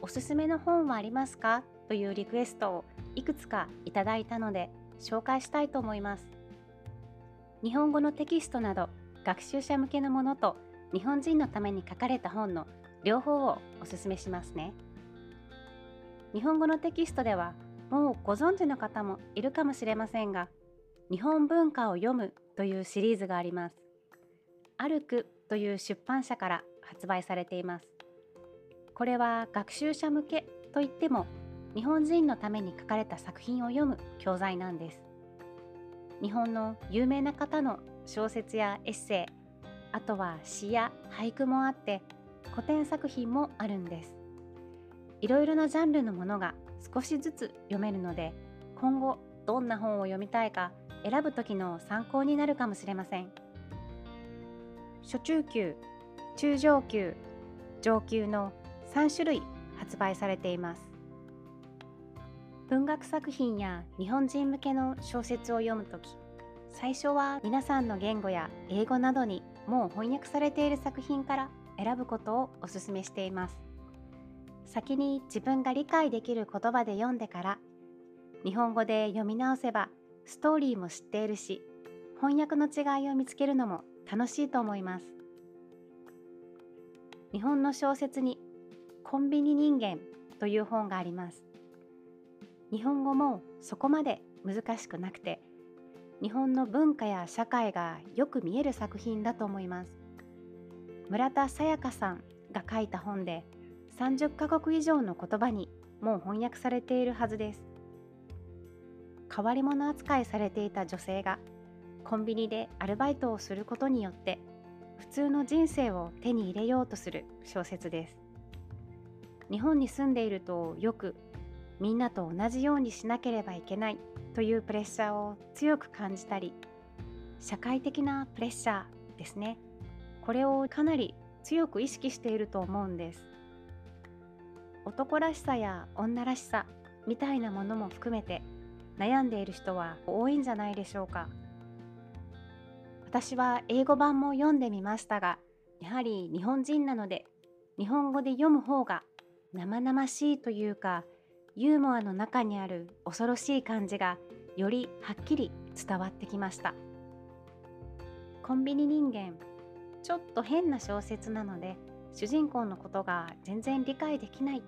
おすすめの本はありますか？というリクエストをいくつかいただいたので紹介したいと思います。日本語のテキストなど学習者向けのものと日本人のために書かれた本の両方をおすすめしますね。日本語のテキストではもうご存知の方もいるかもしれませんが日本文化を読むというシリーズがあります。歩くという出版社から発売されています。これは学習者向けといっても日本人のために書かれた作品を読む教材なんです。日本の有名な方の小説やエッセイあとは詩や俳句もあって古典作品もあるんです。いろいろなジャンルのものが少しずつ読めるので今後どんな本を読みたいか選ぶ時の参考になるかもしれません。初中級中上級上級の3種類発売されています。文学作品や日本人向けの小説を読むとき最初は皆さんの言語や英語などにもう翻訳されている作品から選ぶことをお勧めしています。先に自分が理解できる言葉で読んでから日本語で読み直せばストーリーも知っているし翻訳の違いを見つけるのも楽しいと思います。日本の小説にコンビニ人間という本があります。日本語もそこまで難しくなくて日本の文化や社会がよく見える作品だと思います。村田沙耶香さんが書いた本で30カ国以上の言葉にもう翻訳されているはずです。変わり者扱いされていた女性がコンビニでアルバイトをすることによって普通の人生を手に入れようとする小説です。日本に住んでいるとよくみんなと同じようにしなければいけないというプレッシャーを強く感じたり社会的なプレッシャーですね。これをかなり強く意識していると思うんです。男らしさや女らしさみたいなものも含めて悩んでいる人は多いんじゃないでしょうか。私は英語版も読んでみましたがやはり日本人なので日本語で読む方が生々しいというかユーモアの中にある恐ろしい感じがよりはっきり伝わってきました。コンビニ人間ちょっと変な小説なので主人公のことが全然理解できない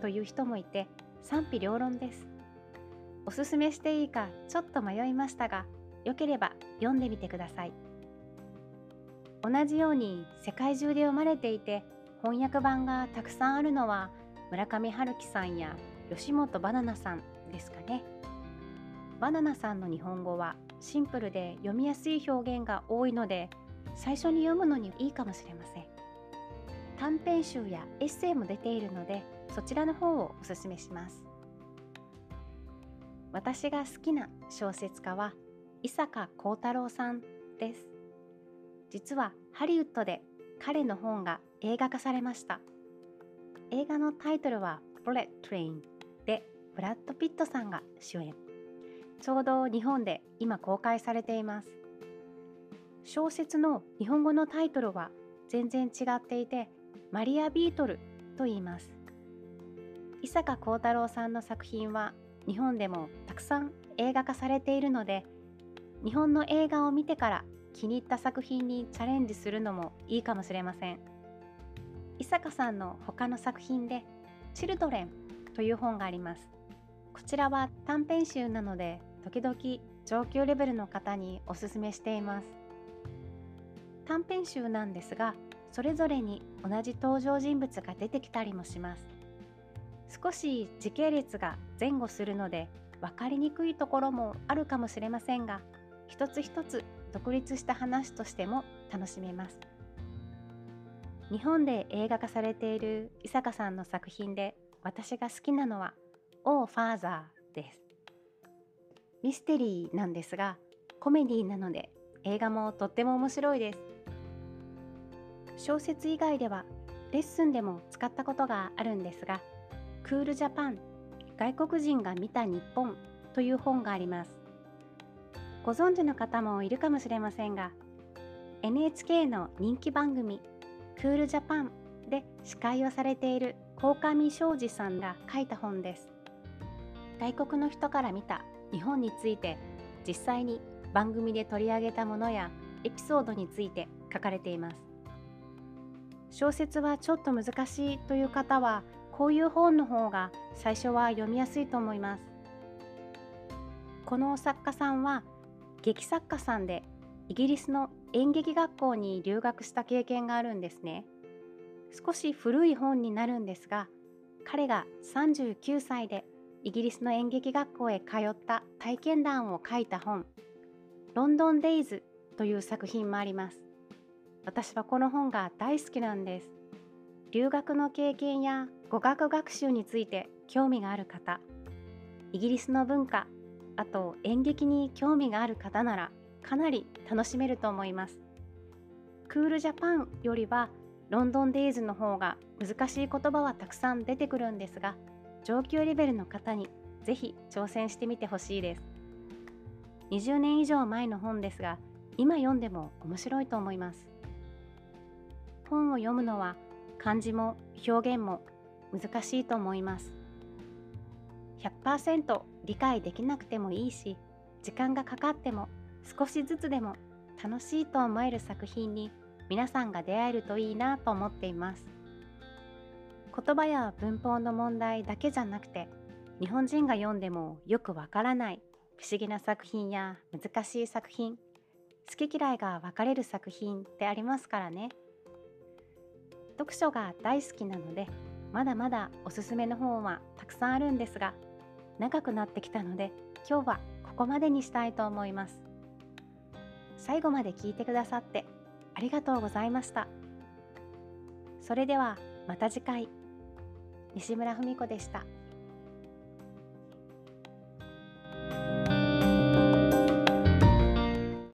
という人もいて賛否両論です。おすすめしていいかちょっと迷いましたがよければ読んでみてください。同じように世界中で読まれていて翻訳版がたくさんあるのは村上春樹さんや吉本バナナさんですかね。バナナさんの日本語はシンプルで読みやすい表現が多いので最初に読むのにいいかもしれません。短編集やエッセイも出ているのでそちらの方をおすすめします。私が好きな小説家は伊坂幸太郎さんです。実はハリウッドで彼の本が映画化されました。映画のタイトルは「ブレット・トレイン」でブラッド・ピットさんが主演。ちょうど日本で今公開されています。小説の日本語のタイトルは全然違っていてマリア・ビートルと言います。伊坂幸太郎さんの作品は日本でもたくさん映画化されているので日本の映画を見てから気に入った作品にチャレンジするのもいいかもしれません。伊坂さんの他の作品で「チルドレン」という本があります。こちらは短編集なので時々上級レベルの方におすすめしています。短編集なんですがそれぞれに同じ登場人物が出てきたりもします。少し時系列が前後するので分かりにくいところもあるかもしれませんが一つ一つ独立した話としても楽しめます。日本で映画化されている伊坂さんの作品で私が好きなのは「オー・ファーザー」です。ミステリーなんですがコメディなので映画もとっても面白いです。小説以外ではレッスンでも使ったことがあるんですがクールジャパン外国人が見た日本という本があります。ご存知の方もいるかもしれませんが NHK の人気番組クールジャパンで司会をされている鴻上庄司さんが書いた本です。外国の人から見た日本について実際に番組で取り上げたものやエピソードについて書かれています。小説はちょっと難しいという方はこういう本の方が最初は読みやすいと思います。この作家さんは劇作家さんでイギリスの演劇学校に留学した経験があるんですね。少し古い本になるんですが彼が39歳でイギリスの演劇学校へ通った体験談を書いた本「ロンドン・デイズ」という作品もあります。私はこの本が大好きなんです。留学の経験や語学学習について興味がある方イギリスの文化あと演劇に興味がある方ならかなり楽しめると思います。クールジャパンよりはロンドンデイズの方が難しい言葉はたくさん出てくるんですが上級レベルの方にぜひ挑戦してみてほしいです。20年以上前の本ですが今読んでも面白いと思います。本を読むのは漢字も表現も難しいと思います。100%理解できなくてもいいし時間がかかっても少しずつでも楽しいと思える作品に皆さんが出会えるといいなと思っています言葉や文法の問題だけじゃなくて日本人が読んでもよくわからない不思議な作品や難しい作品好き嫌いが分かれる作品ってありますからね。読書が大好きなのでまだまだおすすめの本はたくさんあるんですが長くなってきたので今日はここまでにしたいと思います最後まで聞いてくださってありがとうございましたそれではまた次回西村文子でした。